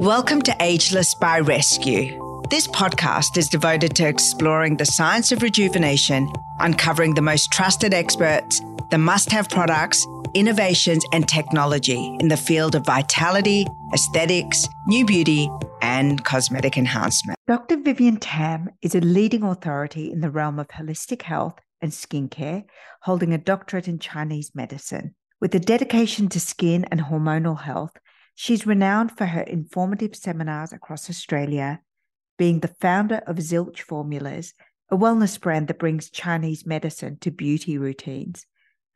Welcome to Ageless by Rescue. This podcast is devoted to exploring the science of rejuvenation, uncovering the most trusted experts, the must have products, innovations, and technology in the field of vitality, aesthetics, new beauty, and cosmetic enhancement. Dr. Vivian Tam is a leading authority in the realm of holistic health and skincare, holding a doctorate in Chinese medicine. With a dedication to skin and hormonal health, She's renowned for her informative seminars across Australia, being the founder of Zilch Formulas, a wellness brand that brings Chinese medicine to beauty routines,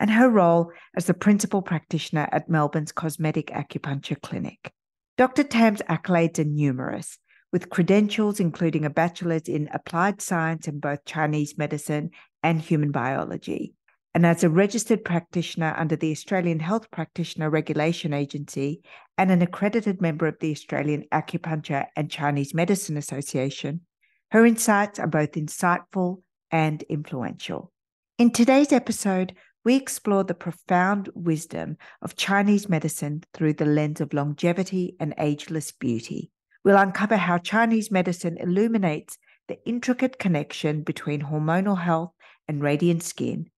and her role as the principal practitioner at Melbourne's Cosmetic Acupuncture Clinic. Dr. Tam's accolades are numerous, with credentials including a bachelor's in applied science in both Chinese medicine and human biology, and as a registered practitioner under the Australian Health Practitioner Regulation Agency and an accredited member of the Australian Acupuncture and Chinese Medicine Association, her insights are both insightful and influential. In today's episode, we explore the profound wisdom of Chinese medicine through the lens of longevity and ageless beauty. We'll uncover how Chinese medicine illuminates the intricate connection between hormonal health and radiant skin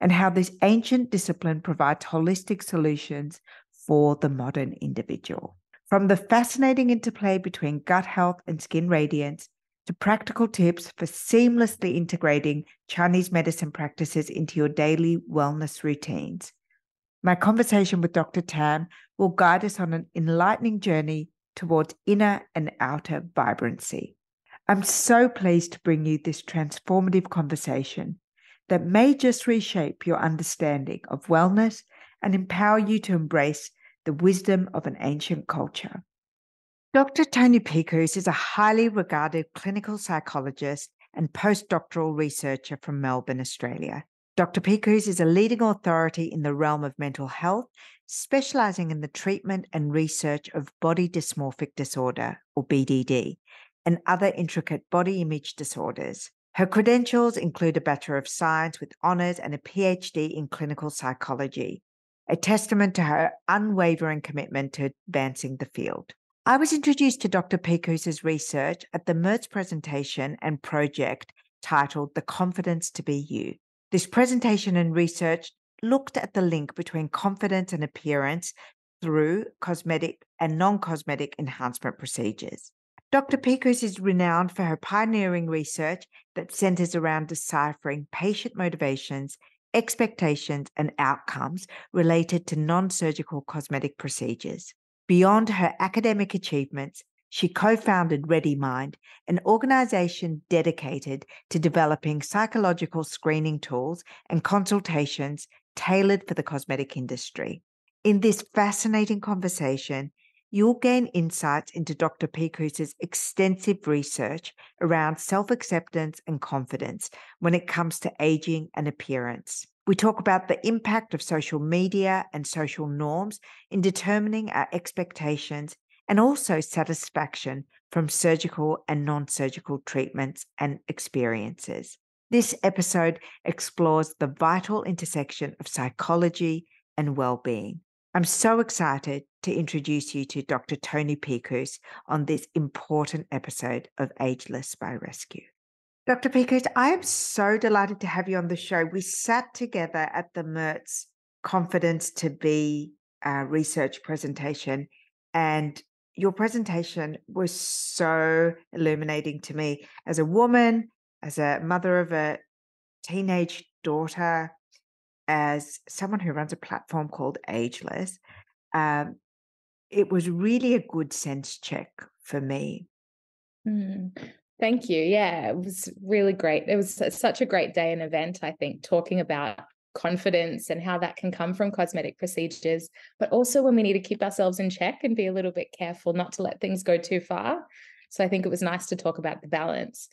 and how this ancient discipline provides holistic solutions for the modern individual. From the fascinating interplay between gut health and skin radiance to practical tips for seamlessly integrating Chinese medicine practices into your daily wellness routines. My conversation with Dr. Tam will guide us on an enlightening journey towards inner and outer vibrancy. I'm so pleased to bring you this transformative conversation that may just reshape your understanding of wellness and empower you to embrace the wisdom of an ancient culture. Dr. Toni Pikoos is a highly regarded clinical psychologist and postdoctoral researcher from Melbourne, Australia. Dr. Pikoos is a leading authority in the realm of mental health, specializing in the treatment and research of body dysmorphic disorder, or BDD, and other intricate body image disorders. Her credentials include a Bachelor of Science with honours and a PhD in clinical psychology, a testament to her unwavering commitment to advancing the field. I was introduced to Dr. Pikoos's research at the Merz presentation and project titled The Confidence to Be You. This presentation and research looked at the link between confidence and appearance through cosmetic and non cosmetic enhancement procedures. Dr. Pikoos is renowned for her pioneering research that centers around deciphering patient motivations, expectations, and outcomes related to non surgical cosmetic procedures. Beyond her academic achievements, she co founded ReadyMind, an organization dedicated to developing psychological screening tools and consultations tailored for the cosmetic industry. In this fascinating conversation, you'll gain insights into Dr. Pikoos's extensive research around self acceptance and confidence when it comes to aging and appearance. We talk about the impact of social media and social norms in determining our expectations and also satisfaction from surgical and non surgical treatments and experiences. This episode explores the vital intersection of psychology and well being. I'm so excited to introduce you to Dr. Toni Pikoos on this important episode of Ageless by Rescue. Dr. Pikoos, I am so delighted to have you on the show. We sat together at the Merz Confidence to Be uh, research presentation, and your presentation was so illuminating to me as a woman, as a mother of a teenage daughter, as someone who runs a platform called Ageless, um, it was really a good sense check for me. Mm, thank you. Yeah, it was really great. It was such a great day and event, I think, talking about confidence and how that can come from cosmetic procedures, but also when we need to keep ourselves in check and be a little bit careful not to let things go too far. So I think it was nice to talk about the balance.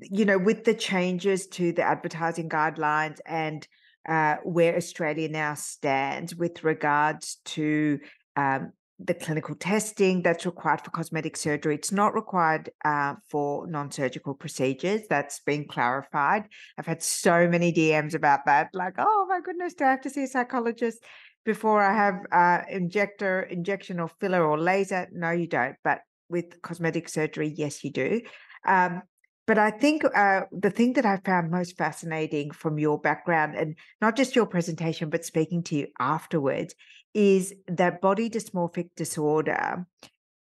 You know, with the changes to the advertising guidelines and uh, where Australia now stands with regards to um, the clinical testing that's required for cosmetic surgery. It's not required uh, for non surgical procedures. That's been clarified. I've had so many DMs about that. Like, oh my goodness, do I have to see a psychologist before I have uh, injector, injection, or filler or laser? No, you don't. But with cosmetic surgery? Yes, you do. Um, but I think uh, the thing that I found most fascinating from your background, and not just your presentation, but speaking to you afterwards, is that body dysmorphic disorder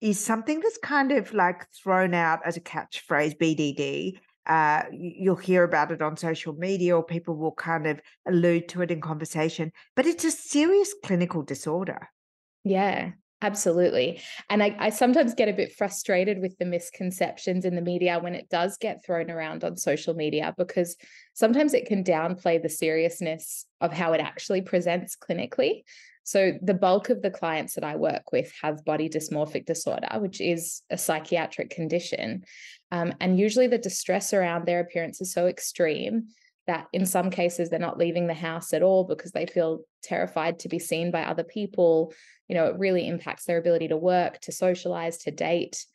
is something that's kind of like thrown out as a catchphrase, BDD. Uh, you'll hear about it on social media, or people will kind of allude to it in conversation, but it's a serious clinical disorder. Yeah, Absolutely. And I, I, sometimes get a bit frustrated with the misconceptions in the media when it does get thrown around on social media, because sometimes it can downplay the seriousness of how it actually presents clinically. So, the bulk of the clients that I work with have body dysmorphic disorder, which is a psychiatric condition. Um, and usually the distress around their appearance is so extreme that in some cases they're not leaving the house at all because they feel terrified to be seen by other people. You know it really impacts their ability to work to socialize to date.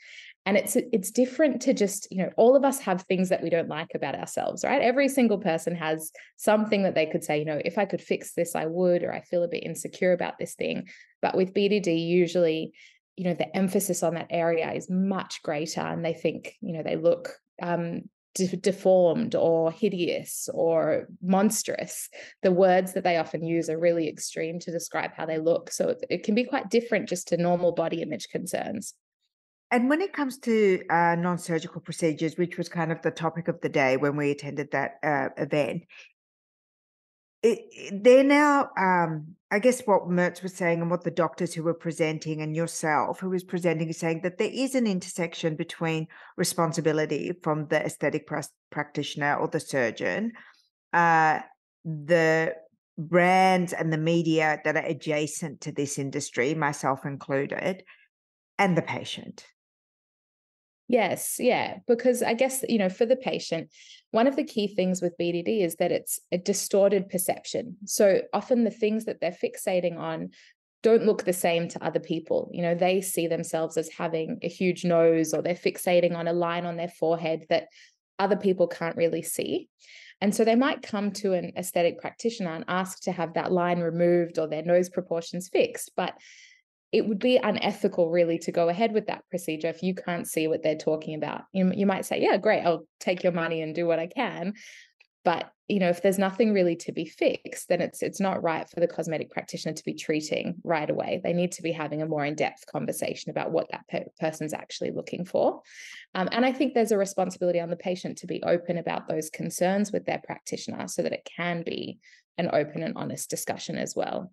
And it's it's different to just you know all of us have things that we don't like about ourselves right? Every single person has something that they could say you know if i could fix this i would or i feel a bit insecure about this thing. But with bdd usually you know the emphasis on that area is much greater and they think you know they look um, de- deformed or hideous or monstrous. The words that they often use are really extreme to describe how they look. So it, it can be quite different just to normal body image concerns. And when it comes to uh, non surgical procedures, which was kind of the topic of the day when we attended that uh, event, it, they're now, um, I guess, what Merz was saying, and what the doctors who were presenting, and yourself who was presenting, is saying that there is an intersection between responsibility from the aesthetic pr- practitioner or the surgeon, uh, the brands and the media that are adjacent to this industry, myself included, and the patient. Yes, yeah, because I guess, you know, for the patient, one of the key things with BDD is that it's a distorted perception. So often the things that they're fixating on don't look the same to other people. You know, they see themselves as having a huge nose or they're fixating on a line on their forehead that other people can't really see. And so they might come to an aesthetic practitioner and ask to have that line removed or their nose proportions fixed. But it would be unethical really to go ahead with that procedure if you can't see what they're talking about. You, you might say yeah great i'll take your money and do what i can. But you know if there's nothing really to be fixed then it's it's not right for the cosmetic practitioner to be treating right away. They need to be having a more in-depth conversation about what that per- person's actually looking for. Um, and i think there's a responsibility on the patient to be open about those concerns with their practitioner so that it can be an open and honest discussion as well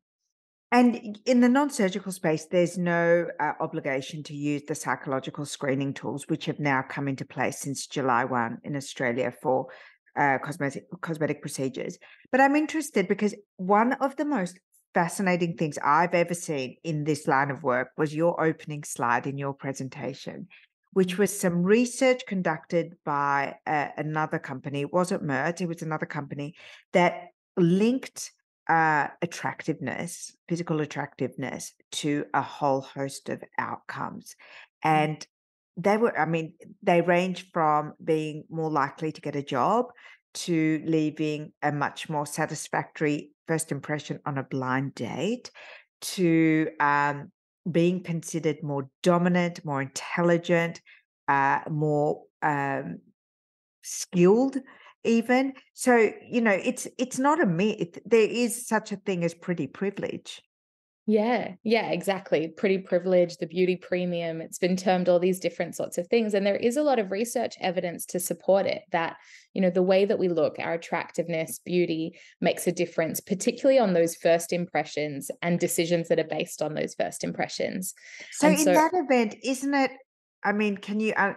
and in the non surgical space, there's no uh, obligation to use the psychological screening tools, which have now come into place since July 1 in Australia for uh, cosmetic, cosmetic procedures. But I'm interested because one of the most fascinating things I've ever seen in this line of work was your opening slide in your presentation, which was some research conducted by uh, another company. It wasn't Merz, it was another company that linked uh, attractiveness, physical attractiveness, to a whole host of outcomes. Mm. And they were, I mean, they range from being more likely to get a job to leaving a much more satisfactory first impression on a blind date to um, being considered more dominant, more intelligent, uh, more um, skilled even so you know it's it's not a myth there is such a thing as pretty privilege. Yeah yeah exactly pretty privilege the beauty premium it's been termed all these different sorts of things and there is a lot of research evidence to support it that you know the way that we look our attractiveness beauty makes a difference particularly on those first impressions and decisions that are based on those first impressions so and in so, that event isn't it i mean can you uh,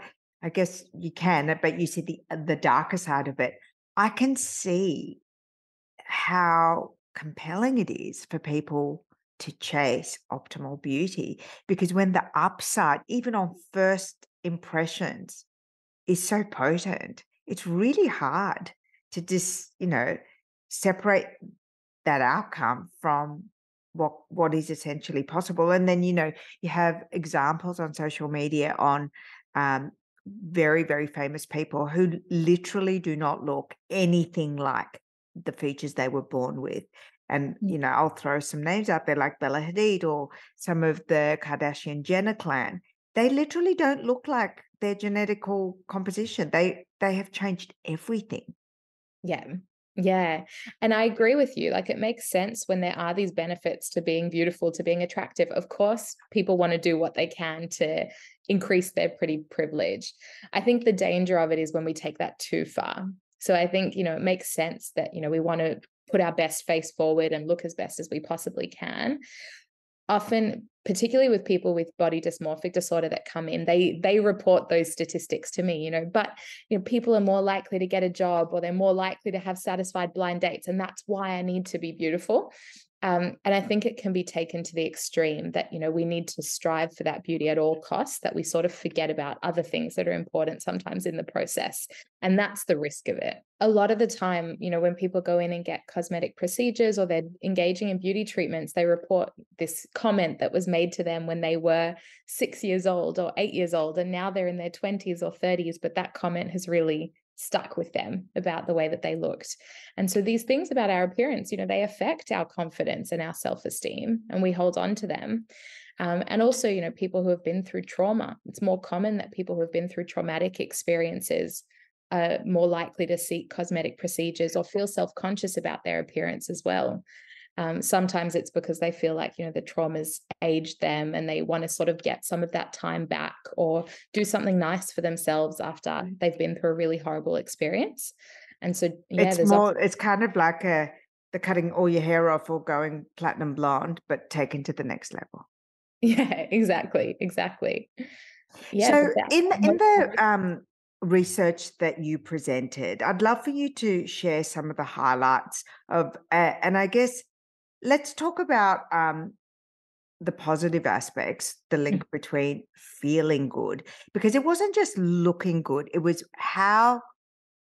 I guess you can, but you see the uh, the darker side of it. I can see how compelling it is for people to chase optimal beauty because when the upside, even on first impressions, is so potent, it's really hard to just, you know, separate that outcome from what what is essentially possible. And then, you know, you have examples on social media on um, very, very famous people who literally do not look anything like the features they were born with. And, mm. you know, I'll throw some names out there like Bella Hadid or some of the Kardashian Jenner clan. they literally don't look like their genetical composition. They they have changed everything. Yeah. Yeah. And I agree with you. Like it makes sense when there are these benefits to being beautiful, to being attractive. Of course, people want to do what they can to increase their pretty privilege. I think the danger of it is when we take that too far. So I think, you know, it makes sense that, you know, we want to put our best face forward and look as best as we possibly can often particularly with people with body dysmorphic disorder that come in they they report those statistics to me you know but you know people are more likely to get a job or they're more likely to have satisfied blind dates and that's why i need to be beautiful um, and I think it can be taken to the extreme that, you know, we need to strive for that beauty at all costs, that we sort of forget about other things that are important sometimes in the process. And that's the risk of it. A lot of the time, you know, when people go in and get cosmetic procedures or they're engaging in beauty treatments, they report this comment that was made to them when they were six years old or eight years old. And now they're in their 20s or 30s, but that comment has really stuck with them about the way that they looked. And so these things about our appearance, you know, they affect our confidence and our self-esteem and we hold on to them. Um, and also, you know, people who have been through trauma, it's more common that people who have been through traumatic experiences are more likely to seek cosmetic procedures or feel self-conscious about their appearance as well. Um, sometimes it's because they feel like, you know, the traumas aged them and they want to sort of get some of that time back or do something nice for themselves after they've been through a really horrible experience. And so, yeah, it's more, often- it's kind of like a, the cutting all your hair off or going platinum blonde, but taken to the next level. Yeah, exactly. Exactly. Yeah. So in, in the, um, research that you presented. I'd love for you to share some of the highlights of, uh, and I guess let's talk about um, the positive aspects, the mm. link between feeling good, because it wasn't just looking good, it was how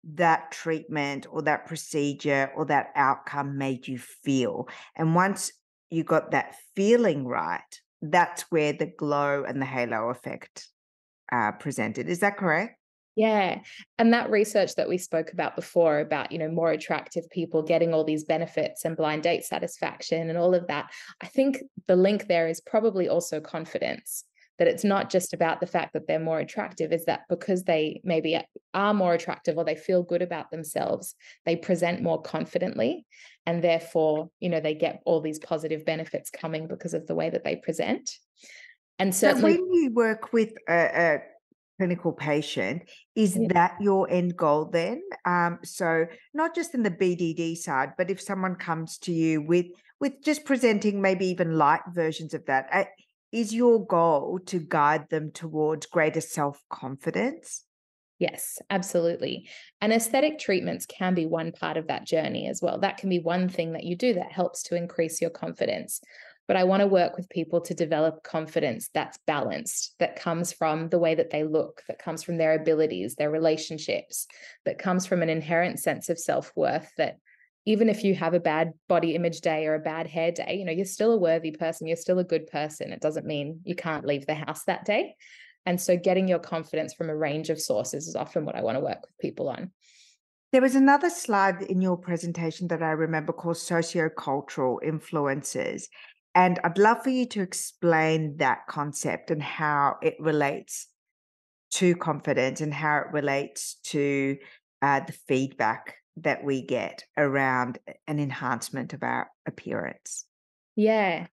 that treatment or that procedure or that outcome made you feel. And once you got that feeling right, that's where the glow and the halo effect uh, presented. Is that correct? Yeah. And that research that we spoke about before about, you know, more attractive people getting all these benefits and blind date satisfaction and all of that, I think the link there is probably also confidence. That it's not just about the fact that they're more attractive, is that because they maybe are more attractive or they feel good about themselves, they present more confidently. And therefore, you know, they get all these positive benefits coming because of the way that they present. And certainly, when you work with a clinical patient. Is yeah. that your end goal then? Um, so not just in the BDD side, but if someone comes to you with with just presenting maybe even light versions of that, uh, is your goal to guide them towards greater self confidence? Yes, absolutely. And aesthetic treatments can be one part of that journey as well. That can be one thing that you do that helps to increase your confidence but I want to work with people to develop confidence that's balanced, that comes from the way that they look, that comes from their abilities, their relationships, that comes from an inherent sense of self worth that even if you have a bad body image day or a bad hair day, you know, you're still a worthy person, you're still a good person. It doesn't mean you can't leave the house that day. And so getting your confidence from a range of sources is often what I want to work with people on. There was another slide in your presentation that I remember called sociocultural influences. And I'd love for you to explain that concept and how it relates to confidence and how it relates to uh, the feedback that we get around an enhancement of our appearance. Yeah.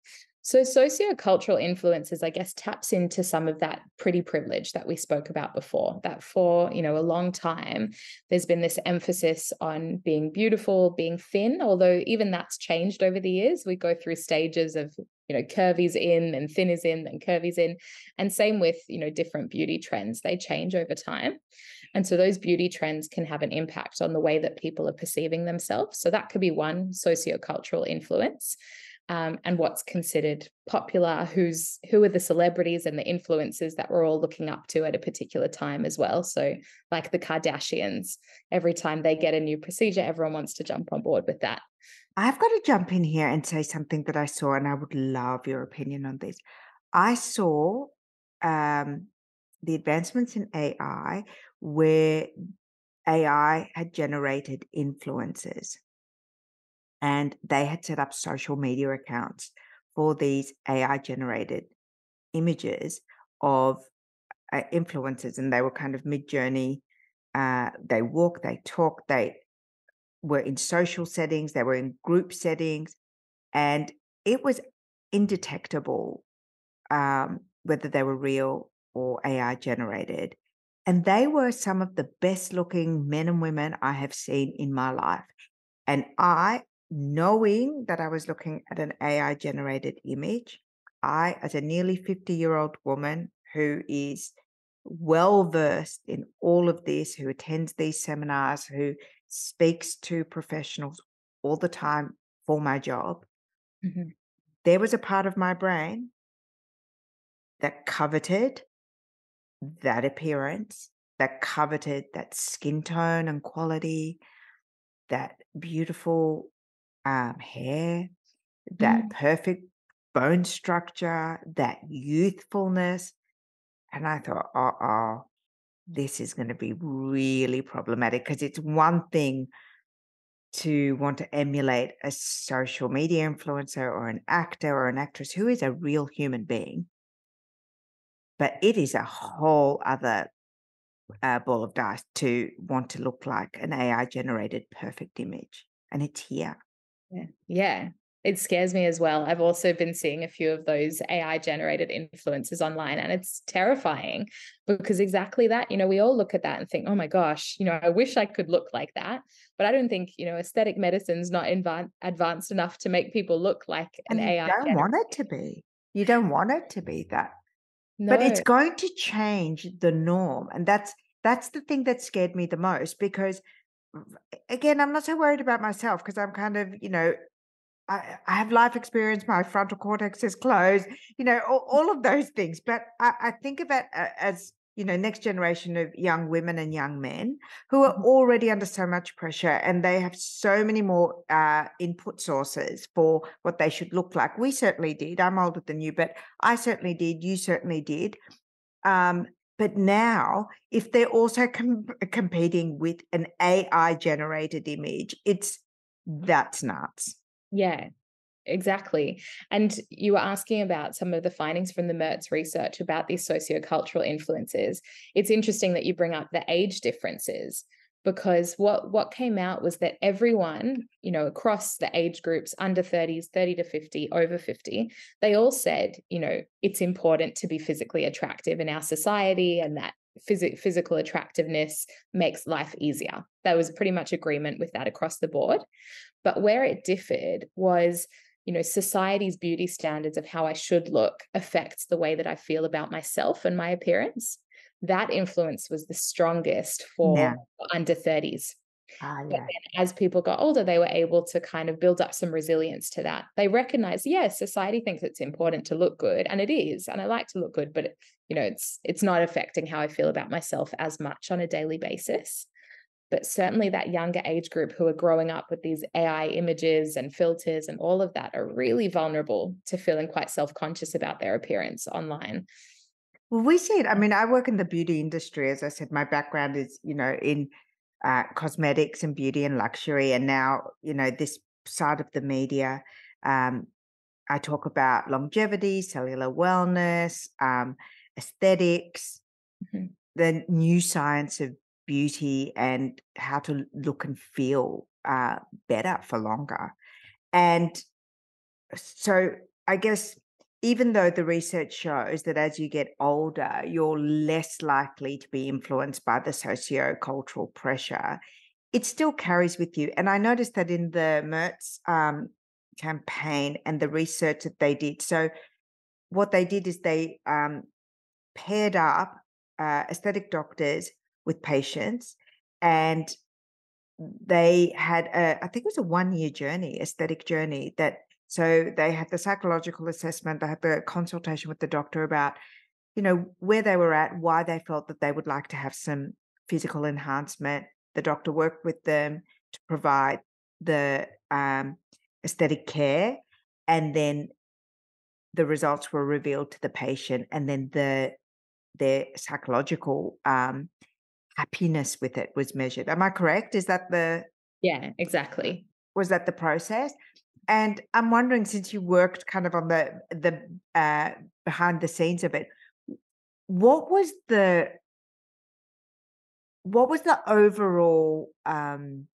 So sociocultural influences, I guess, taps into some of that pretty privilege that we spoke about before. That for you know a long time, there's been this emphasis on being beautiful, being thin. Although even that's changed over the years. We go through stages of you know curvies in and thin is in and curvies in, and same with you know different beauty trends. They change over time, and so those beauty trends can have an impact on the way that people are perceiving themselves. So that could be one sociocultural influence um, and what's considered popular, who's who are the celebrities and the influencers that we're all looking up to at a particular time as well. So, like the Kardashians, every time they get a new procedure, everyone wants to jump on board with that. I've got to jump in here and say something that I saw, and I would love your opinion on this. I saw um, the advancements in AI where AI had generated influences and they had set up social media accounts for these AI generated images of uh, influencers, and they were kind of Midjourney. Uh, they walk, they talk, they were in social settings, they were in group settings, and it was indetectable um, whether they were real or AI generated. And they were some of the best looking men and women I have seen in my life. And I, knowing that I was looking at an AI generated image, I, as a nearly 50 year old woman who is well versed in all of this, who attends these seminars, who speaks to professionals all the time for my job, mm-hmm. there was a part of my brain that coveted that appearance, that coveted that skin tone and quality, that beautiful um, hair, that mm. perfect bone structure, that youthfulness. And I thought, oh, oh this is going to be really problematic because it's one thing to want to emulate a social media influencer or an actor or an actress who is a real human being. But it is a whole other uh, ball of dice to want to look like an AI generated perfect image. And it's here. Yeah. yeah it scares me as well. I've also been seeing a few of those AI generated influences online, and it's terrifying because exactly that, you know, we all look at that and think, oh my gosh, you know, I wish I could look like that. But I don't think, you know, aesthetic medicine's not inv- advanced enough to make people look like an and you AI. You don't want it to be. You don't want it to be that. No. But it's going to change the norm. And that's that's the thing that scared me the most because again, I'm not so worried about myself because I'm kind of, you know, I, I, have life experience, my frontal cortex is closed, you know, all, all of those things. But I, I, think of it as, you know, next generation of young women and young men who are mm-hmm. already under so much pressure and they have so many more uh, input sources for what they should look like. We certainly did. I'm older than you, but I certainly did. You certainly did. Um, but now, if they're also com- competing with an AI generated image, it's that's nuts. Yeah, exactly. And you were asking about some of the findings from the Merz research about these sociocultural influences. It's interesting that you bring up the age differences because what what came out was that everyone you know across the age groups under 30s 30 to 50 over 50 they all said you know it's important to be physically attractive in our society and that phys- physical attractiveness makes life easier there was pretty much agreement with that across the board but where it differed was, you know, society's beauty standards of how I should look affects the way that I feel about myself and my appearance. That influence was the strongest for yeah. under 30s. Ah, yeah. As people got older, they were able to kind of build up some resilience to that. They recognize, yes, society thinks it's important to look good, and it is, and I like to look good, but you know, it's it's not affecting how I feel about myself as much on a daily basis but certainly that younger age group who are growing up with these AI images and filters and all of that are really vulnerable to feeling quite self conscious about their appearance online. Well, we see it. I mean, I work in the beauty industry. As I said, my background is, you know, in uh, cosmetics and beauty and luxury. And now, you know, this side of the media, um, I talk about longevity, cellular wellness, um, aesthetics, mm-hmm. the new science of beauty and how to look and feel uh, better for longer. And so I guess even though the research shows that as you get older, you're less likely to be influenced by the socio-cultural pressure, it still carries with you. And I noticed that in the Merz um, campaign and the research that they did. So what they did is they um, paired up uh, aesthetic doctors with patients and they had a i think it was a one year journey aesthetic journey that so they had the psychological assessment they had the consultation with the doctor about you know where they were at why they felt that they would like to have some physical enhancement the doctor worked with them to provide the um, aesthetic care and then the results were revealed to the patient and then the their psychological um, happiness with it was measured. Am I correct? Is that the Yeah, exactly. Was that the process? And I'm wondering, since you worked kind of on the the uh, behind the scenes of it, what was the what was the overall um,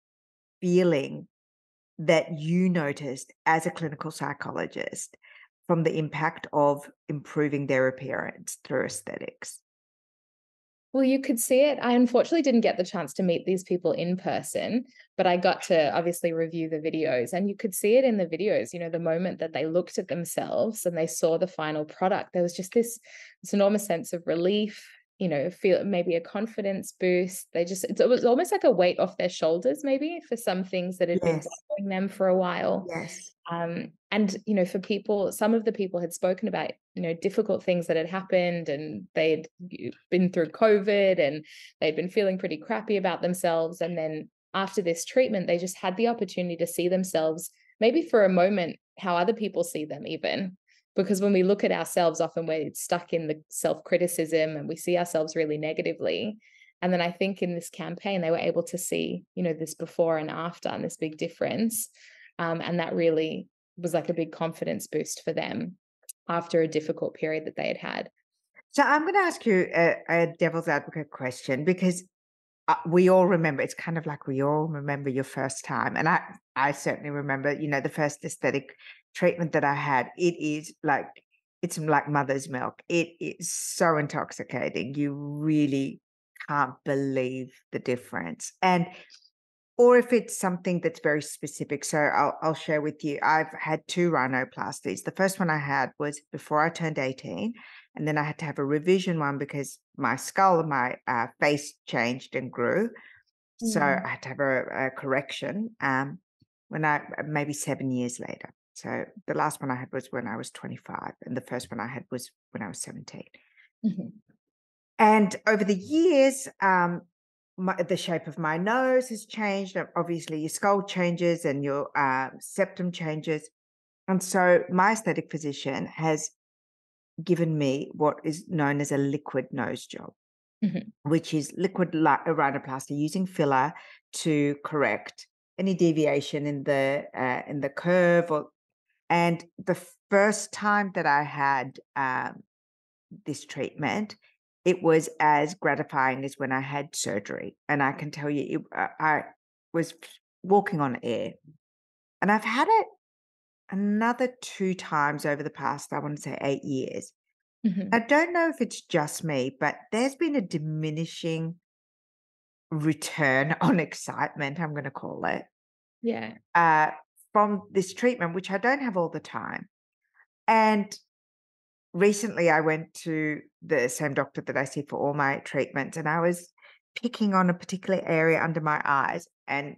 feeling that you noticed as a clinical psychologist from the impact of improving their appearance through aesthetics? Well, you could see it. I unfortunately didn't get the chance to meet these people in person, but I got to obviously review the videos and you could see it in the videos. You know, the moment that they looked at themselves and they saw the final product, there was just this, this enormous sense of relief, you know, feel maybe a confidence boost. They just, it was almost like a weight off their shoulders, maybe for some things that had yes. been bothering them for a while. Yes. Um, and you know, for people, some of the people had spoken about you know difficult things that had happened, and they'd been through COVID, and they'd been feeling pretty crappy about themselves. And then after this treatment, they just had the opportunity to see themselves, maybe for a moment, how other people see them, even because when we look at ourselves often we're stuck in the self-criticism and we see ourselves really negatively and then i think in this campaign they were able to see you know this before and after and this big difference um, and that really was like a big confidence boost for them after a difficult period that they had had. So I'm going to ask you a, a devil's advocate question because uh, we all remember it's kind of like we all remember your first time and i i certainly remember you know the first aesthetic treatment that i had it is like it's like mother's milk it is so intoxicating you really can't believe the difference and or if it's something that's very specific. So I'll, I'll share with you. I've had two rhinoplasties. The first one I had was before I turned 18. And then I had to have a revision one because my skull and my uh, face changed and grew. So I had to have a, a correction um, when I, uh, maybe seven years later. So the last one I had was when I was 25, and the first one I had was when I was 17. Mm-hmm. And over the years, um, my, the shape of my nose has changed. Obviously, your skull changes and your uh, septum changes. And so, my aesthetic physician has given me what is known as a liquid nose job, mm-hmm. which is liquid rhinoplasty using filler to correct any deviation in the uh, in the curve. Or, and the first time that I had um, this treatment, it was as gratifying as when I had surgery. And I can tell you, it, uh, I was walking on air. And I've had it another two times over the past, I want to say eight years. Mm-hmm. I don't know if it's just me, but there's been a diminishing return on excitement, I'm going to call it. Yeah. Uh, from this treatment, which I don't have all the time. And recently I went to the same doctor that I see for all my treatments, and I was picking on a particular area under my eyes, and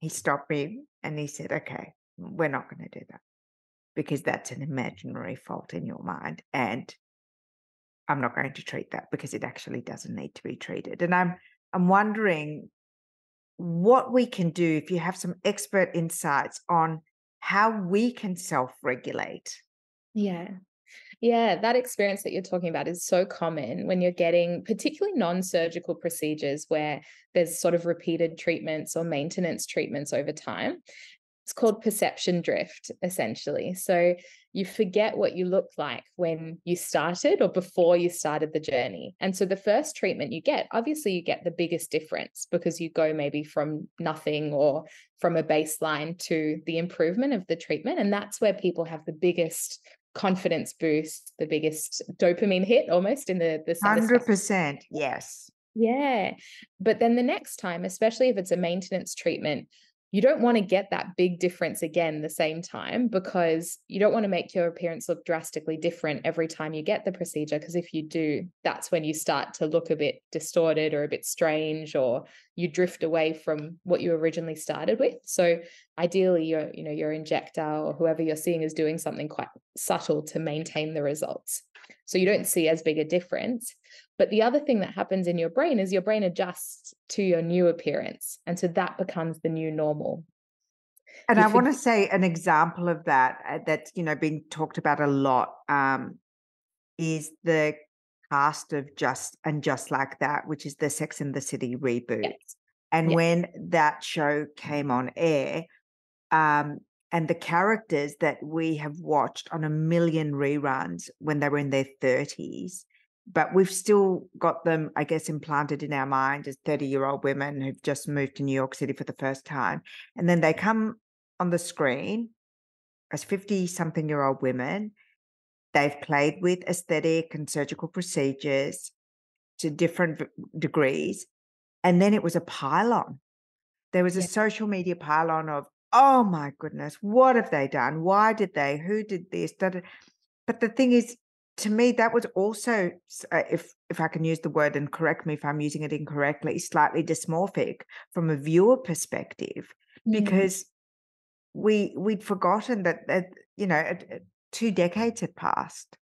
he stopped me and he said, "Okay, we're not going to do that because that's an imaginary fault in your mind, and I'm not going to treat that because it actually doesn't need to be treated." And I'm I'm wondering what we can do if you have some expert insights on how we can self-regulate. Yeah. Yeah, that experience that you're talking about is so common when you're getting particularly non surgical procedures where there's sort of repeated treatments or maintenance treatments over time. It's called perception drift, essentially. So you forget what you looked like when you started or before you started the journey. And so the first treatment you get, obviously, you get the biggest difference because you go maybe from nothing or from a baseline to the improvement of the treatment. And that's where people have the biggest confidence boost, the biggest dopamine hit almost in the the hundred percent. Yes. Yeah. But then the next time, especially if it's a maintenance treatment, you don't want to get that big difference again the same time because you don't want to make your appearance look drastically different every time you get the procedure because if you do that's when you start to look a bit distorted or a bit strange or you drift away from what you originally started with. So ideally your you know your injector or whoever you're seeing is doing something quite subtle to maintain the results so you don't see as big a difference but the other thing that happens in your brain is your brain adjusts to your new appearance. And so that becomes the new normal. And you I want to say an example of that uh, that's you know being talked about a lot um, is the cast of Just and Just Like That, which is the Sex and the City reboot. Yes. And yes. when that show came on air, um, and the characters that we have watched on a million reruns when they were in their 30s but we've still got them, I guess, implanted in our mind as 30 year old women who've just moved to New York City for the first time. And then they come on the screen as 50 something year old women. They've played with aesthetic and surgical procedures to different degrees. And then it was a pylon. There was a yeah. social media pylon of, oh my goodness, what have they done? Why did they? Who did this? But the thing is, to me, that was also, uh, if if I can use the word and correct me if I'm using it incorrectly, slightly dysmorphic from a viewer perspective, mm. because we we'd forgotten that that you know two decades had passed.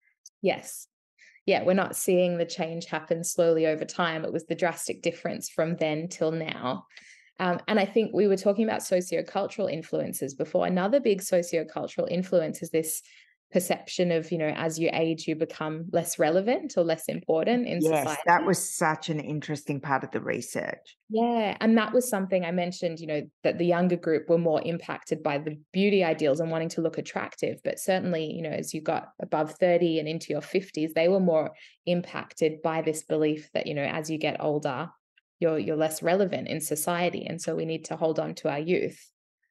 Yes, yeah, we're not seeing the change happen slowly over time. It was the drastic difference from then till now. Um, and I think we were talking about sociocultural influences before. Another big sociocultural influence is this perception of you know as you age you become less relevant or less important in yes, society. that was such an interesting part of the research. Yeah, and that was something I mentioned, you know, that the younger group were more impacted by the beauty ideals and wanting to look attractive, but certainly, you know, as you got above 30 and into your 50s, they were more impacted by this belief that, you know, as you get older, you're you're less relevant in society and so we need to hold on to our youth.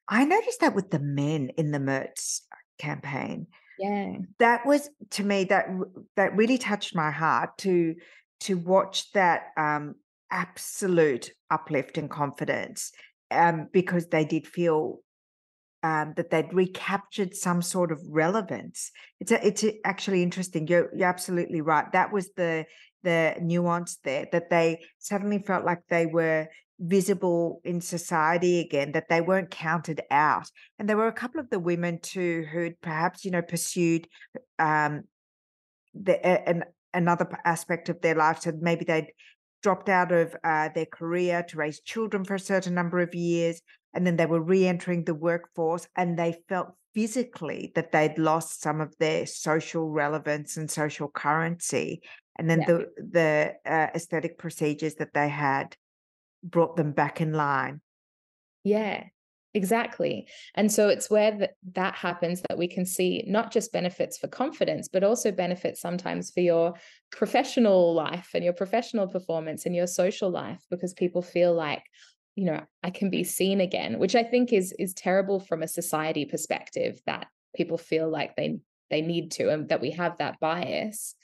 I noticed that with the men in the Merz campaign yeah that was to me that that really touched my heart to to watch that um absolute uplift in confidence um because they did feel um, that they'd recaptured some sort of relevance. It's a, it's a, actually interesting. You're you're absolutely right. That was the the nuance there that they suddenly felt like they were visible in society again, that they weren't counted out. And there were a couple of the women too who'd perhaps, you know, pursued um, the, an, another aspect of their life. So maybe they'd dropped out of uh, their career to raise children for a certain number of years, and then they were re-entering the workforce, and they felt physically that they'd lost some of their social relevance and social currency, and then yeah. the the uh, aesthetic procedures that they had brought them back in line. Yeah, exactly. And so it's where that, that happens that we can see not just benefits for confidence, but also benefits sometimes for your professional life and your professional performance and your social life because people feel like, you know, I can be seen again, which I think is is terrible from a society perspective that people feel like they they need to and that we have that bias.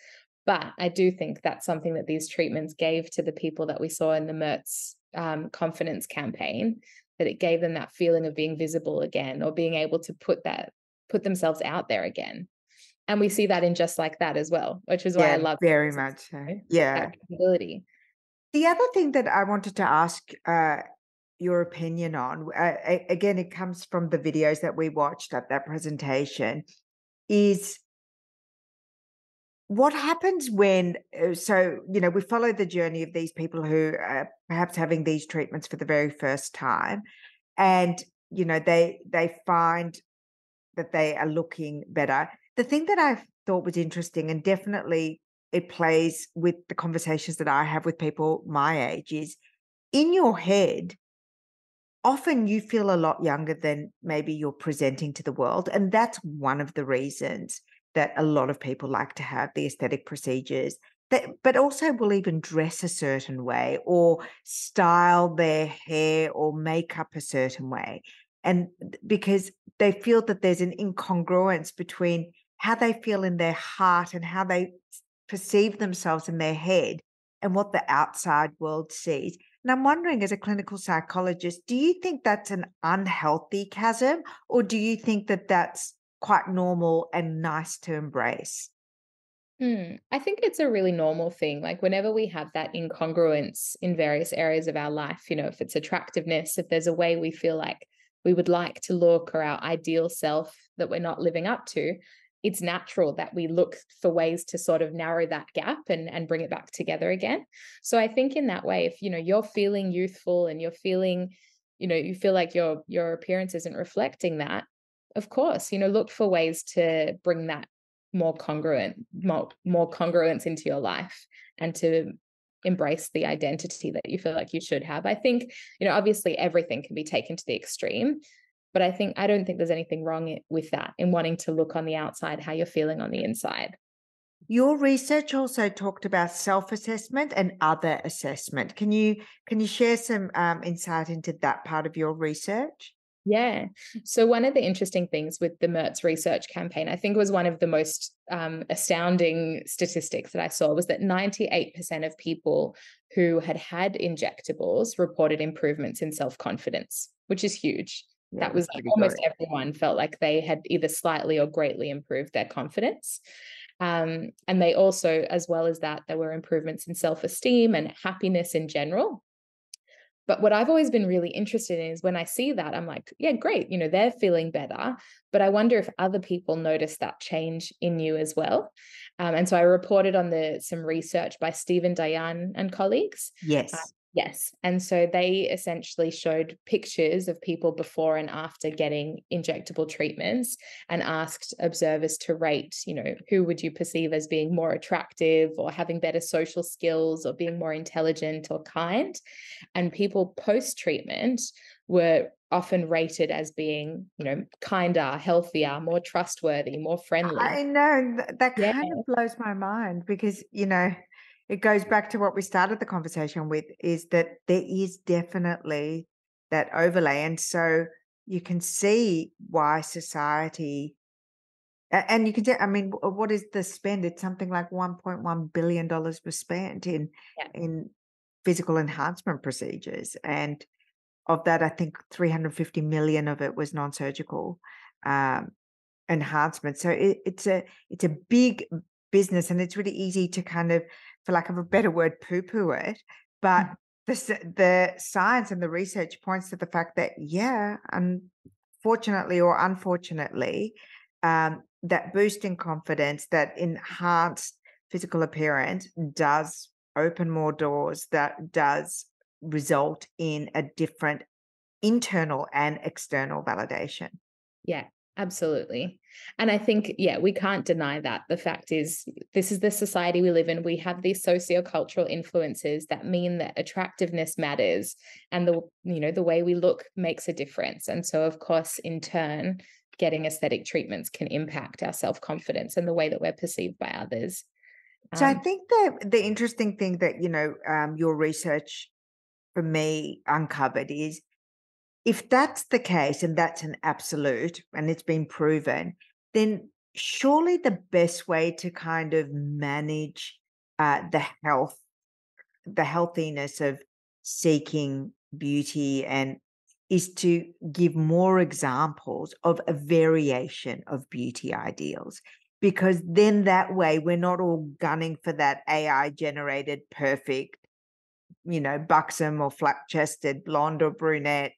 But I do think that's something that these treatments gave to the people that we saw in the Merz um, confidence campaign that it gave them that feeling of being visible again or being able to put that put themselves out there again. And we see that in just like that as well which is why yeah, i love very much so. yeah. ability the other thing that i wanted to ask uh, your opinion on uh, again it comes from the videos that we watched at that presentation is what happens when uh, so you know we follow the journey of these people who are perhaps having these treatments for the very first time and you know they they find that they are looking better. The thing that i thought was interesting and definitely it plays with the conversations that i have with people my age is in your head often you feel a lot younger than maybe you're presenting to the world and that's one of the reasons that a lot of people like to have the aesthetic procedures that, but also will even dress a certain way or style their hair or makeup a certain way. And because they feel that there's an incongruence between how they feel in their heart and how they perceive themselves in their head and what the outside world sees. And I'm wondering, as a clinical psychologist, do you think that's an unhealthy chasm, or do you think that that's quite normal and nice to embrace? Hmm. I think it's a really normal thing. Like whenever we have that incongruence in various areas of our life, you know, if it's attractiveness, if there's a way we feel like we would like to look or our ideal self that we're not living up to, it's natural that we look for ways to sort of narrow that gap and, and bring it back together again. So I think in that way, if you know you're feeling youthful and you're feeling, you know, you feel like your your appearance isn't reflecting that, of course, you know, look for ways to bring that more congruent, more, more congruence into your life and to embrace the identity that you feel like you should have. I think, you know, obviously everything can be taken to the extreme, but I think I don't think there's anything wrong with that in wanting to look on the outside how you're feeling on the inside. Your research also talked about self-assessment and other assessment. Can you can you share some um, insight into that part of your research? Yeah. So, one of the interesting things with the Merz research campaign, I think was one of the most um, astounding statistics that I saw was that 98% of people who had had injectables reported improvements in self confidence, which is huge. Yeah, that was like almost good. everyone felt like they had either slightly or greatly improved their confidence. Um, and they also, as well as that, there were improvements in self esteem and happiness in general. But what I've always been really interested in is when I see that, I'm like, yeah, great, you know, they're feeling better. But I wonder if other people notice that change in you as well. Um, and so I reported on the some research by Steven Dayan and colleagues. Yes. Uh, Yes. And so they essentially showed pictures of people before and after getting injectable treatments and asked observers to rate, you know, who would you perceive as being more attractive or having better social skills or being more intelligent or kind. And people post treatment were often rated as being, you know, kinder, healthier, more trustworthy, more friendly. I know that kind yeah. of blows my mind because, you know, it goes back to what we started the conversation with is that there is definitely that overlay. And so you can see why society and you can say, I mean, what is the spend? It's something like $1.1 billion was spent in yeah. in physical enhancement procedures. And of that, I think 350 million of it was non-surgical um, enhancement. So it, it's a it's a big business and it's really easy to kind of for lack of a better word, poo poo it. But mm. the, the science and the research points to the fact that, yeah, unfortunately or unfortunately, um, that boost in confidence, that enhanced physical appearance does open more doors, that does result in a different internal and external validation. Yeah, Absolutely. And I think, yeah, we can't deny that. The fact is, this is the society we live in. We have these sociocultural influences that mean that attractiveness matters and the, you know, the way we look makes a difference. And so, of course, in turn, getting aesthetic treatments can impact our self-confidence and the way that we're perceived by others. So um, I think the the interesting thing that, you know, um, your research for me uncovered is if that's the case and that's an absolute and it's been proven, then surely the best way to kind of manage uh, the health, the healthiness of seeking beauty and is to give more examples of a variation of beauty ideals because then that way we're not all gunning for that AI generated perfect, you know, buxom or flat chested blonde or brunette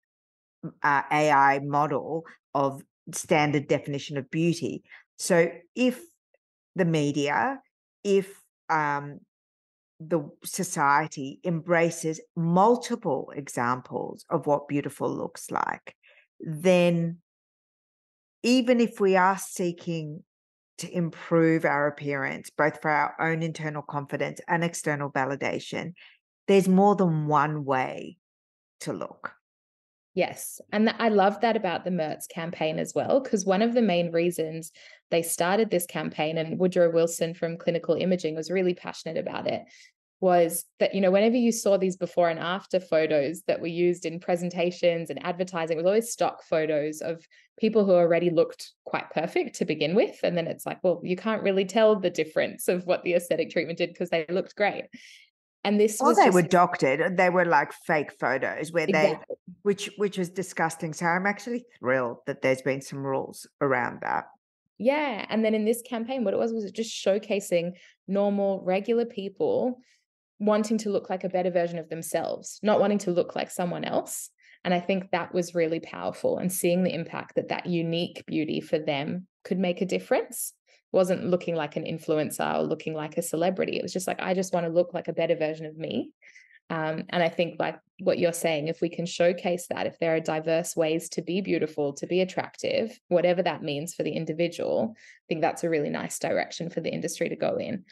uh, AI model of standard definition of beauty. So if the media, if um, the society embraces multiple examples of what beautiful looks like, then even if we are seeking to improve our appearance, both for our own internal confidence and external validation, there's more than one way to look. Yes. And I love that about the Merz campaign as well, because one of the main reasons they started this campaign, and Woodrow Wilson from Clinical Imaging was really passionate about it, was that, you know, whenever you saw these before and after photos that were used in presentations and advertising, it was always stock photos of people who already looked quite perfect to begin with. And then it's like, well, you can't really tell the difference of what the aesthetic treatment did because they looked great. And this or they just... were doctored. Uh, they were like fake photos where exactly. they, which which was disgusting. So I'm actually thrilled that there's been some rules around that. Yeah, and then in this campaign, what it was was it just showcasing normal, regular people wanting to look like a better version of themselves, not wanting to look like someone else. And I think that was really powerful and seeing the impact that that unique beauty for them could make a difference wasn't looking like an influencer or looking like a celebrity. It was just like, I just want to look like a better version of me. Um, and I think, like what you're saying, if we can showcase that, if there are diverse ways to be beautiful, to be attractive, whatever that means for the individual, I think that's a really nice direction for the industry to go in.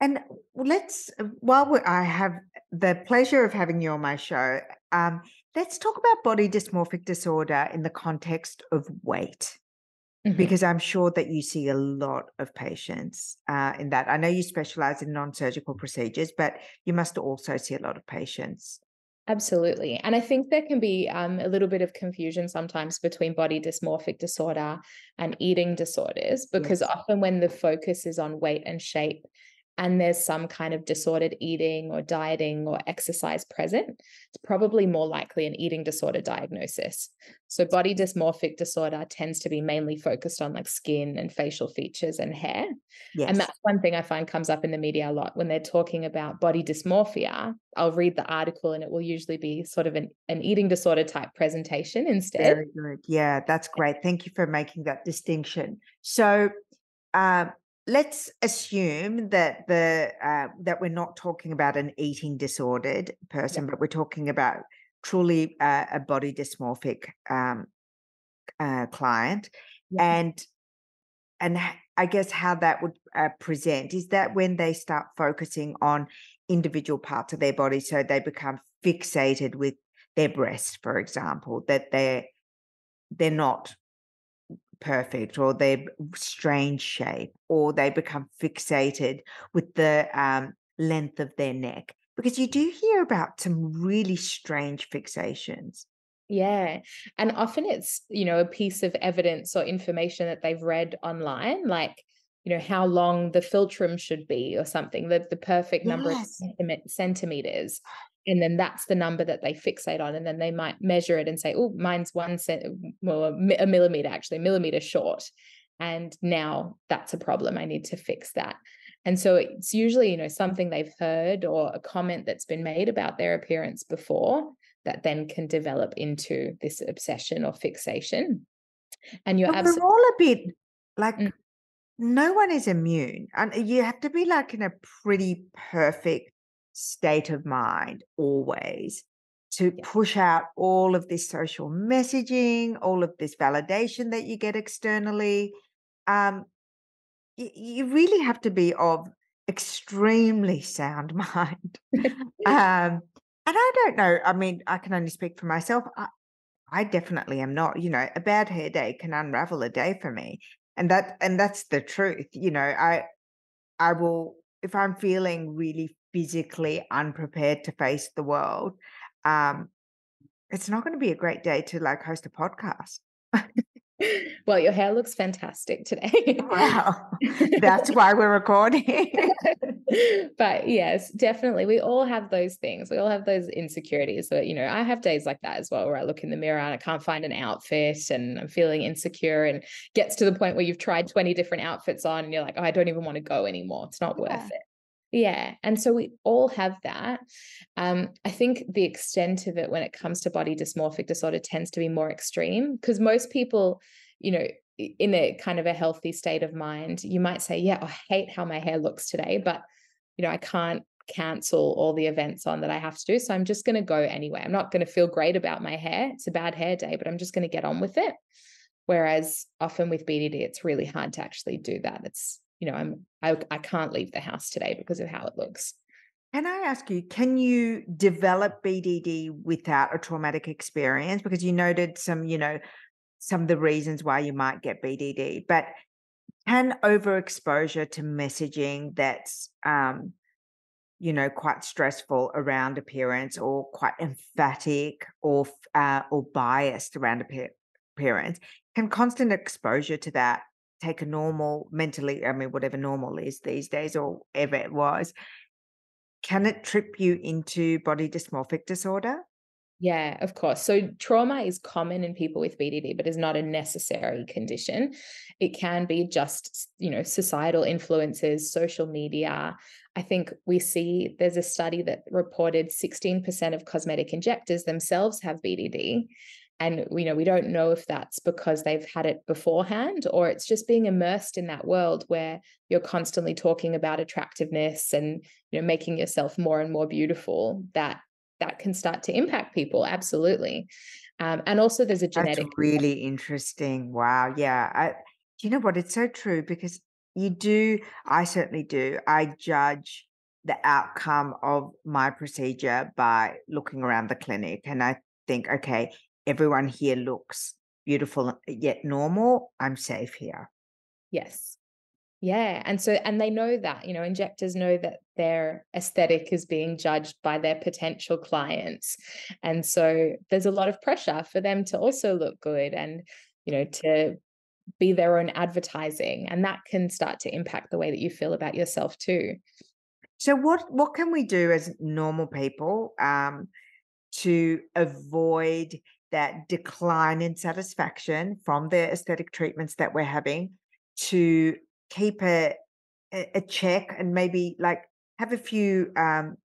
And let's, while I have the pleasure of having you on my show, um, let's talk about body dysmorphic disorder in the context of weight Mm-hmm. Because I'm sure that you see a lot of patients uh, in that. I know you specialize in non surgical procedures, but you must also see a lot of patients. Absolutely. And I think there can be um, a little bit of confusion sometimes between body dysmorphic disorder and eating disorders, because yes. often when the focus is on weight and shape, and there's some kind of disordered eating or dieting or exercise present, it's probably more likely an eating disorder diagnosis. So, body dysmorphic disorder tends to be mainly focused on like skin and facial features and hair. Yes. And that's one thing I find comes up in the media a lot when they're talking about body dysmorphia. I'll read the article and it will usually be sort of an, an eating disorder type presentation instead. Very good. Yeah, that's great. Thank you for making that distinction. So, uh, let's assume that the uh, that we're not talking about an eating disordered person, yeah. but we're talking about truly uh, a body dysmorphic um, uh, client, yeah. and and I guess how that would uh, present is that when they start focusing on individual parts of their body, so they become fixated with their breast, for example, that they're they're not perfect or they're strange shape or they become fixated with the um, length of their neck because you do hear about some really strange fixations yeah and often it's you know a piece of evidence or information that they've read online like you know how long the philtrum should be or something the, the perfect number yes. of centimeters and then that's the number that they fixate on and then they might measure it and say oh mine's one cent well a millimeter actually a millimeter short and now that's a problem i need to fix that and so it's usually you know something they've heard or a comment that's been made about their appearance before that then can develop into this obsession or fixation and you're absolutely we're all a bit like mm. no one is immune and you have to be like in a pretty perfect state of mind always to push out all of this social messaging, all of this validation that you get externally. Um, you, you really have to be of extremely sound mind. um, and I don't know. I mean, I can only speak for myself. I, I definitely am not. You know, a bad hair day can unravel a day for me, and that and that's the truth. You know, I I will if I'm feeling really physically unprepared to face the world, um, it's not going to be a great day to like host a podcast. well, your hair looks fantastic today. wow. That's why we're recording. but yes, definitely. We all have those things. We all have those insecurities. So, you know, I have days like that as well, where I look in the mirror and I can't find an outfit and I'm feeling insecure and gets to the point where you've tried 20 different outfits on and you're like, oh, I don't even want to go anymore. It's not yeah. worth it. Yeah. And so we all have that. Um, I think the extent of it when it comes to body dysmorphic disorder tends to be more extreme because most people, you know, in a kind of a healthy state of mind, you might say, Yeah, I hate how my hair looks today, but, you know, I can't cancel all the events on that I have to do. So I'm just going to go anyway. I'm not going to feel great about my hair. It's a bad hair day, but I'm just going to get on with it. Whereas often with BDD, it's really hard to actually do that. It's you know, I'm I, I can't leave the house today because of how it looks. Can I ask you, can you develop BDD without a traumatic experience? Because you noted some, you know, some of the reasons why you might get BDD, but can overexposure to messaging that's, um, you know, quite stressful around appearance or quite emphatic or uh, or biased around appearance, can constant exposure to that take a normal mentally, I mean, whatever normal is these days or ever it was, can it trip you into body dysmorphic disorder? Yeah, of course. So trauma is common in people with BDD, but is not a necessary condition. It can be just, you know, societal influences, social media. I think we see there's a study that reported 16% of cosmetic injectors themselves have BDD and you know we don't know if that's because they've had it beforehand or it's just being immersed in that world where you're constantly talking about attractiveness and you know making yourself more and more beautiful that that can start to impact people absolutely. Um, and also there's a genetic that's really interesting wow yeah I, you know what it's so true because you do i certainly do i judge the outcome of my procedure by looking around the clinic and i think okay everyone here looks beautiful yet normal, I'm safe here. Yes. Yeah. And so, and they know that, you know, injectors know that their aesthetic is being judged by their potential clients. And so there's a lot of pressure for them to also look good and, you know, to be their own advertising. And that can start to impact the way that you feel about yourself too. So what what can we do as normal people um, to avoid that decline in satisfaction from the aesthetic treatments that we're having to keep a a check and maybe like have a few um,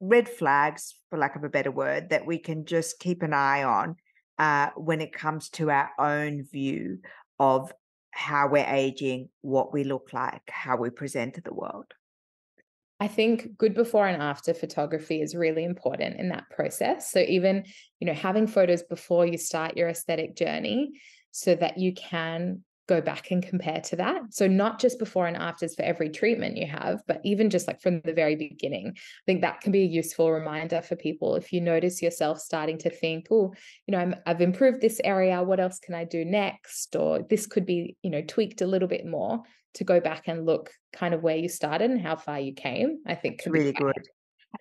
red flags, for lack of a better word, that we can just keep an eye on uh, when it comes to our own view of how we're aging, what we look like, how we present to the world. I think good before and after photography is really important in that process. So even, you know, having photos before you start your aesthetic journey so that you can go back and compare to that. So not just before and afters for every treatment you have, but even just like from the very beginning. I think that can be a useful reminder for people if you notice yourself starting to think, oh, you know, I'm, I've improved this area. What else can I do next? Or this could be, you know, tweaked a little bit more to go back and look kind of where you started and how far you came. I think it's really good.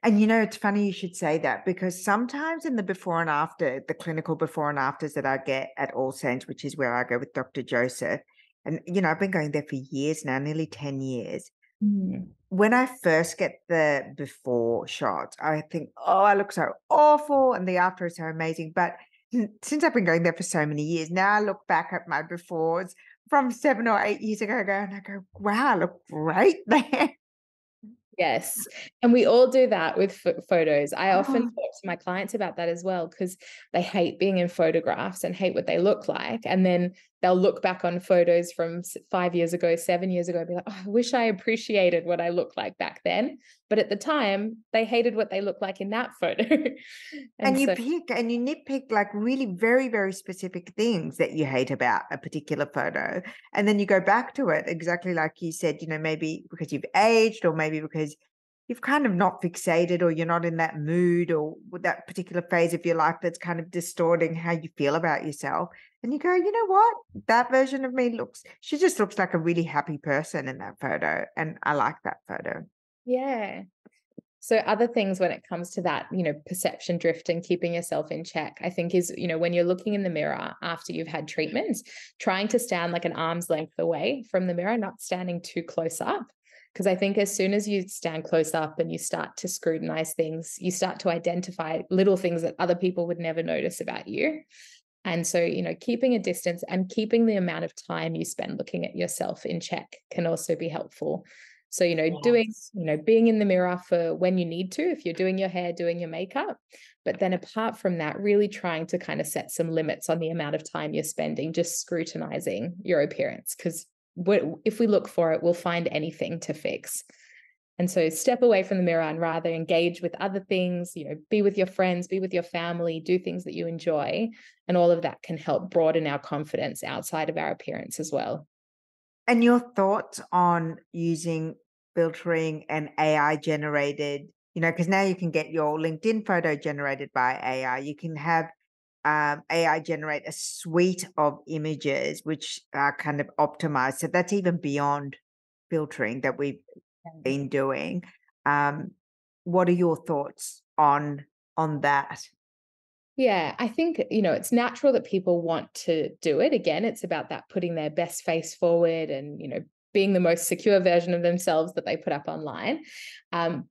And you know, it's funny you should say that because sometimes in the before and after, the clinical before and afters that I get at All Saints, which is where I go with Dr. Joseph, and you know, I've been going there for years now, nearly 10 years. Mm. When I first get the before shot, I think, oh, I look so awful, and the after is so amazing. But since I've been going there for so many years, now I look back at my befores from seven or eight years ago, and I go, wow, I look great there. Yes. And we all do that with photos. I often oh. talk to my clients about that as well because they hate being in photographs and hate what they look like. And then they'll look back on photos from five years ago, seven years ago, and be like, oh, I wish I appreciated what I looked like back then. But at the time, they hated what they looked like in that photo. and, and, you so- pick and you nitpick like really very, very specific things that you hate about a particular photo. And then you go back to it exactly like you said, you know, maybe because you've aged or maybe because you've kind of not fixated or you're not in that mood or that particular phase of your life that's kind of distorting how you feel about yourself. And you go, you know what? That version of me looks, she just looks like a really happy person in that photo. And I like that photo. Yeah. So other things when it comes to that, you know, perception drift and keeping yourself in check, I think is, you know, when you're looking in the mirror after you've had treatments, trying to stand like an arm's length away from the mirror, not standing too close up. Because I think as soon as you stand close up and you start to scrutinize things, you start to identify little things that other people would never notice about you. And so, you know, keeping a distance and keeping the amount of time you spend looking at yourself in check can also be helpful. So, you know, yes. doing, you know, being in the mirror for when you need to, if you're doing your hair, doing your makeup. But then apart from that, really trying to kind of set some limits on the amount of time you're spending just scrutinizing your appearance. Because if we look for it, we'll find anything to fix. And so step away from the mirror and rather engage with other things, you know, be with your friends, be with your family, do things that you enjoy. And all of that can help broaden our confidence outside of our appearance as well. And your thoughts on using filtering and AI generated, you know, because now you can get your LinkedIn photo generated by AI. You can have um, AI generate a suite of images which are kind of optimized. So that's even beyond filtering that we've been doing. Um, what are your thoughts on on that? Yeah, I think, you know, it's natural that people want to do it. Again, it's about that putting their best face forward and, you know, being the most secure version of themselves that they put up online. Um,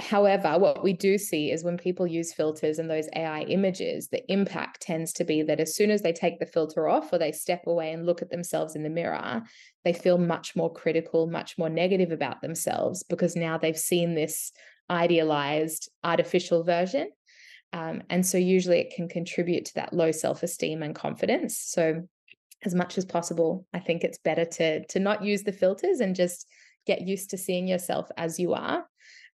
However, what we do see is when people use filters and those AI images, the impact tends to be that as soon as they take the filter off or they step away and look at themselves in the mirror, they feel much more critical, much more negative about themselves because now they've seen this idealized artificial version. Um, and so usually it can contribute to that low self esteem and confidence. So, as much as possible, I think it's better to, to not use the filters and just get used to seeing yourself as you are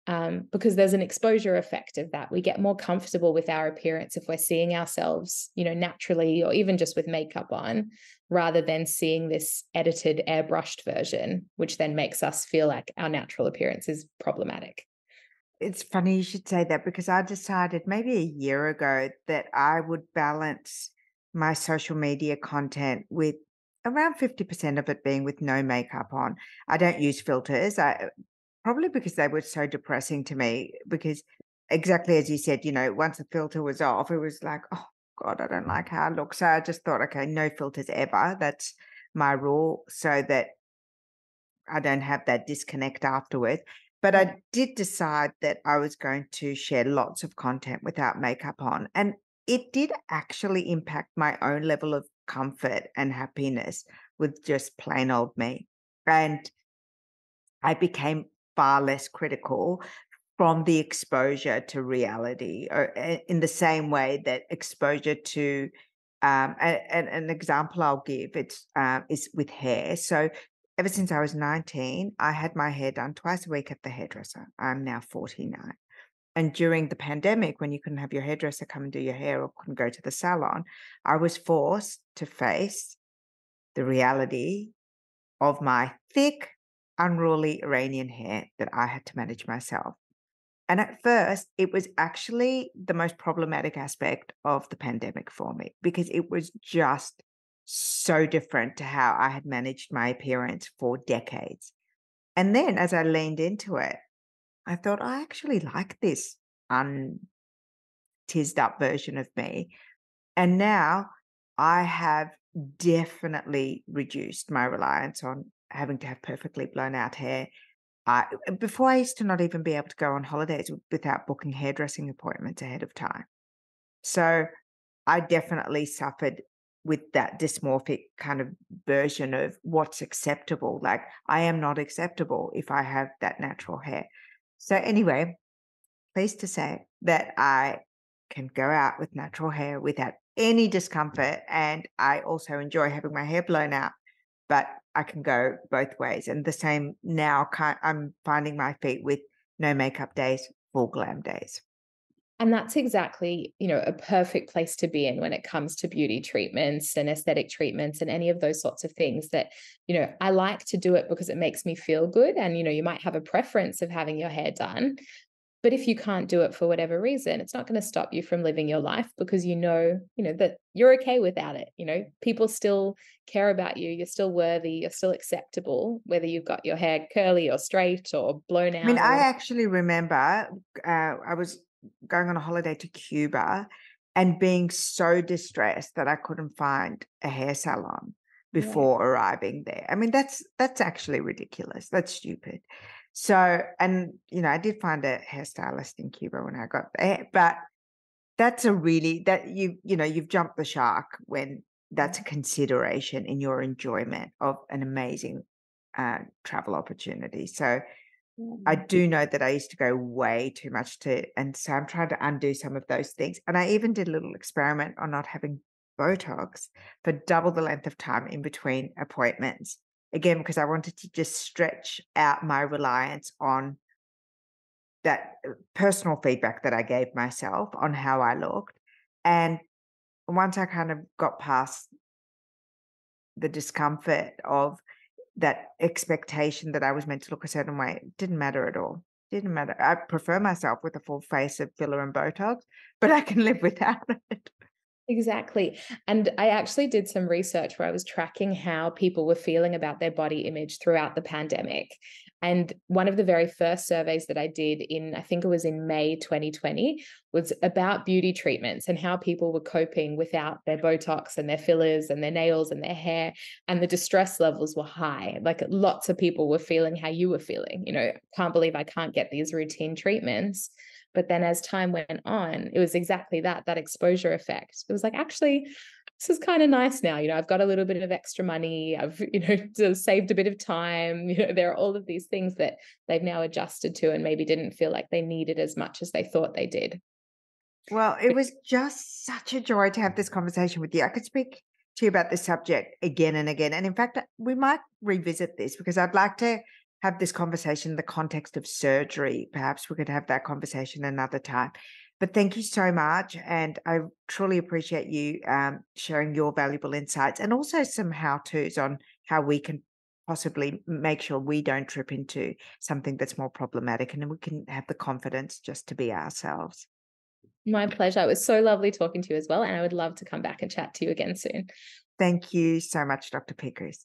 um, because there's an exposure effect of that. We get more comfortable with our appearance if we're seeing ourselves, you know, naturally or even just with makeup on, rather than seeing this edited, airbrushed version, which then makes us feel like our natural appearance is problematic. It's funny you should say that because I decided maybe a year ago that I would balance my social media content with around 50% of it being with no makeup on. I don't use filters. I probably because they were so depressing to me because exactly as you said, you know, once the filter was off, it was like, oh God, I don't mm. like how I look. So I just thought, okay, no filters ever. That's my rule so that I don't have that disconnect afterwards. But I did decide that I was going to share lots of content without makeup on. And it did actually impact my own level of comfort and happiness with just plain old me. And I became far less critical from the exposure to reality, or in the same way that exposure to um, and, an example I'll give it's uh, is with hair. So ever since I was 19, I had my hair done twice a week at the hairdresser. I'm now 49. And during the pandemic, when you couldn't have your hairdresser come and do your hair or couldn't go to the salon, I was forced to face the reality of my thick, unruly Iranian hair that I had to manage myself. And at first, it was actually the most problematic aspect of the pandemic for me because it was just so different to how I had managed my appearance for decades. And then as I leaned into it, I thought, I actually like this untizzed up version of me. And now I have definitely reduced my reliance on having to have perfectly blown out hair. Uh, before I used to not even be able to go on holidays without booking hairdressing appointments ahead of time. So I definitely suffered with that dysmorphic kind of version of what's acceptable. Like I am not acceptable if I have that natural hair. So, anyway, pleased to say that I can go out with natural hair without any discomfort. And I also enjoy having my hair blown out, but I can go both ways. And the same now, I'm finding my feet with no makeup days, full glam days. And that's exactly, you know, a perfect place to be in when it comes to beauty treatments and aesthetic treatments and any of those sorts of things that, you know, I like to do it because it makes me feel good. And, you know, you might have a preference of having your hair done. But if you can't do it for whatever reason, it's not going to stop you from living your life because you know, you know, that you're okay without it. You know, people still care about you. You're still worthy. You're still acceptable, whether you've got your hair curly or straight or blown out. I mean, or... I actually remember uh, I was going on a holiday to Cuba and being so distressed that I couldn't find a hair salon before yeah. arriving there. I mean, that's that's actually ridiculous. That's stupid. So, and you know, I did find a hairstylist in Cuba when I got there, but that's a really that you you know you've jumped the shark when that's a consideration in your enjoyment of an amazing uh, travel opportunity. So I do know that I used to go way too much to, and so I'm trying to undo some of those things. And I even did a little experiment on not having Botox for double the length of time in between appointments. Again, because I wanted to just stretch out my reliance on that uh, personal feedback that I gave myself on how I looked. And once I kind of got past the discomfort of that expectation that I was meant to look a certain way it didn't matter at all. Didn't matter. I prefer myself with a full face of filler and Botox, but I can live without it. Exactly. And I actually did some research where I was tracking how people were feeling about their body image throughout the pandemic. And one of the very first surveys that I did in, I think it was in May 2020, was about beauty treatments and how people were coping without their Botox and their fillers and their nails and their hair. And the distress levels were high. Like lots of people were feeling how you were feeling. You know, can't believe I can't get these routine treatments. But then as time went on, it was exactly that, that exposure effect. It was like, actually, this is kind of nice now. You know, I've got a little bit of extra money. I've, you know, saved a bit of time. You know, there are all of these things that they've now adjusted to and maybe didn't feel like they needed as much as they thought they did. Well, it was just such a joy to have this conversation with you. I could speak to you about this subject again and again. And in fact, uh, we might revisit this because I'd like to have this conversation in the context of surgery. Perhaps we could have that conversation another time. But thank you so much. And I truly appreciate you um, sharing your valuable insights and also some how to's on how we can possibly make sure we don't trip into something that's more problematic and we can have the confidence just to be ourselves. My pleasure. It was so lovely talking to you as well. And I would love to come back and chat to you again soon. Thank you so much, Dr. Pikoos.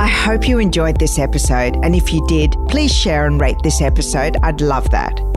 I hope you enjoyed this episode, and if you did, please share and rate this episode. I'd love that.